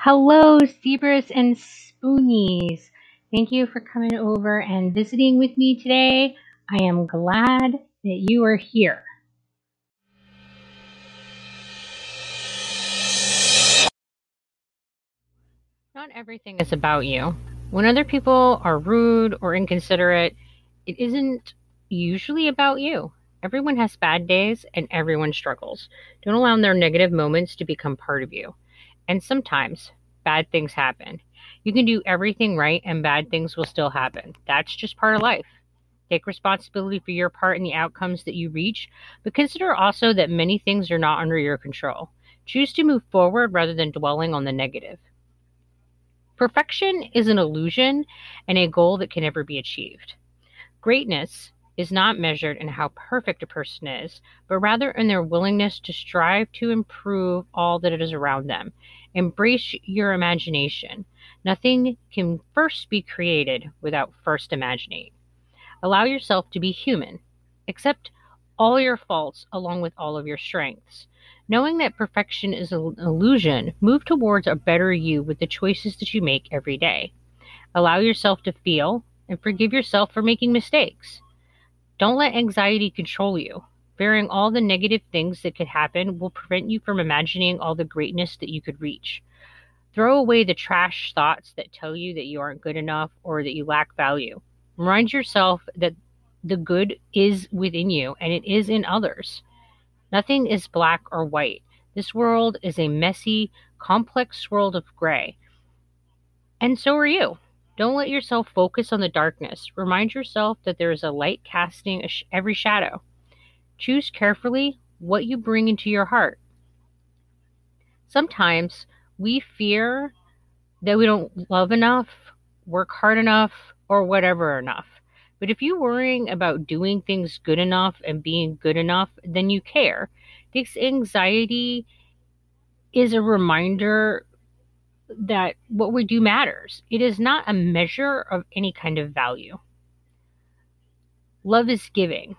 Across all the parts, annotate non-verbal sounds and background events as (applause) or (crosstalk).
Hello, zebras and spoonies. Thank you for coming over and visiting with me today. I am glad that you are here. Not everything is about you. When other people are rude or inconsiderate, it isn't usually about you. Everyone has bad days and everyone struggles. Don't allow their negative moments to become part of you. And sometimes bad things happen. You can do everything right and bad things will still happen. That's just part of life. Take responsibility for your part in the outcomes that you reach, but consider also that many things are not under your control. Choose to move forward rather than dwelling on the negative. Perfection is an illusion and a goal that can never be achieved. Greatness is not measured in how perfect a person is, but rather in their willingness to strive to improve all that is around them. Embrace your imagination. Nothing can first be created without first imagining. Allow yourself to be human. Accept all your faults along with all of your strengths. Knowing that perfection is an illusion, move towards a better you with the choices that you make every day. Allow yourself to feel and forgive yourself for making mistakes. Don't let anxiety control you. Fearing all the negative things that could happen will prevent you from imagining all the greatness that you could reach. Throw away the trash thoughts that tell you that you aren't good enough or that you lack value. Remind yourself that the good is within you and it is in others. Nothing is black or white. This world is a messy, complex world of gray. And so are you. Don't let yourself focus on the darkness. Remind yourself that there is a light casting every shadow. Choose carefully what you bring into your heart. Sometimes we fear that we don't love enough, work hard enough, or whatever enough. But if you're worrying about doing things good enough and being good enough, then you care. This anxiety is a reminder that what we do matters. It is not a measure of any kind of value. Love is giving.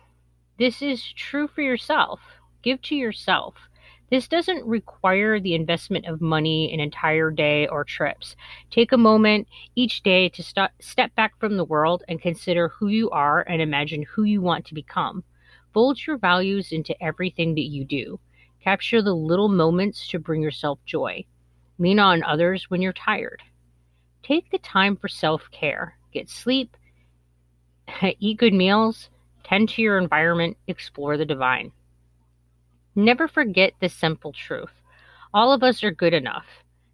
This is true for yourself. Give to yourself. This doesn't require the investment of money, an entire day, or trips. Take a moment each day to st- step back from the world and consider who you are and imagine who you want to become. Fold your values into everything that you do. Capture the little moments to bring yourself joy. Lean on others when you're tired. Take the time for self care. Get sleep, (laughs) eat good meals, tend to your environment, explore the divine. Never forget this simple truth. All of us are good enough.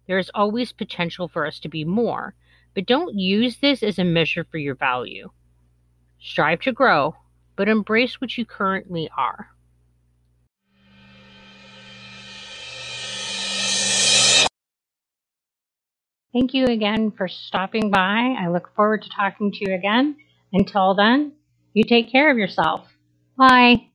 There is always potential for us to be more, but don't use this as a measure for your value. Strive to grow, but embrace what you currently are. Thank you again for stopping by. I look forward to talking to you again. Until then, you take care of yourself. Bye.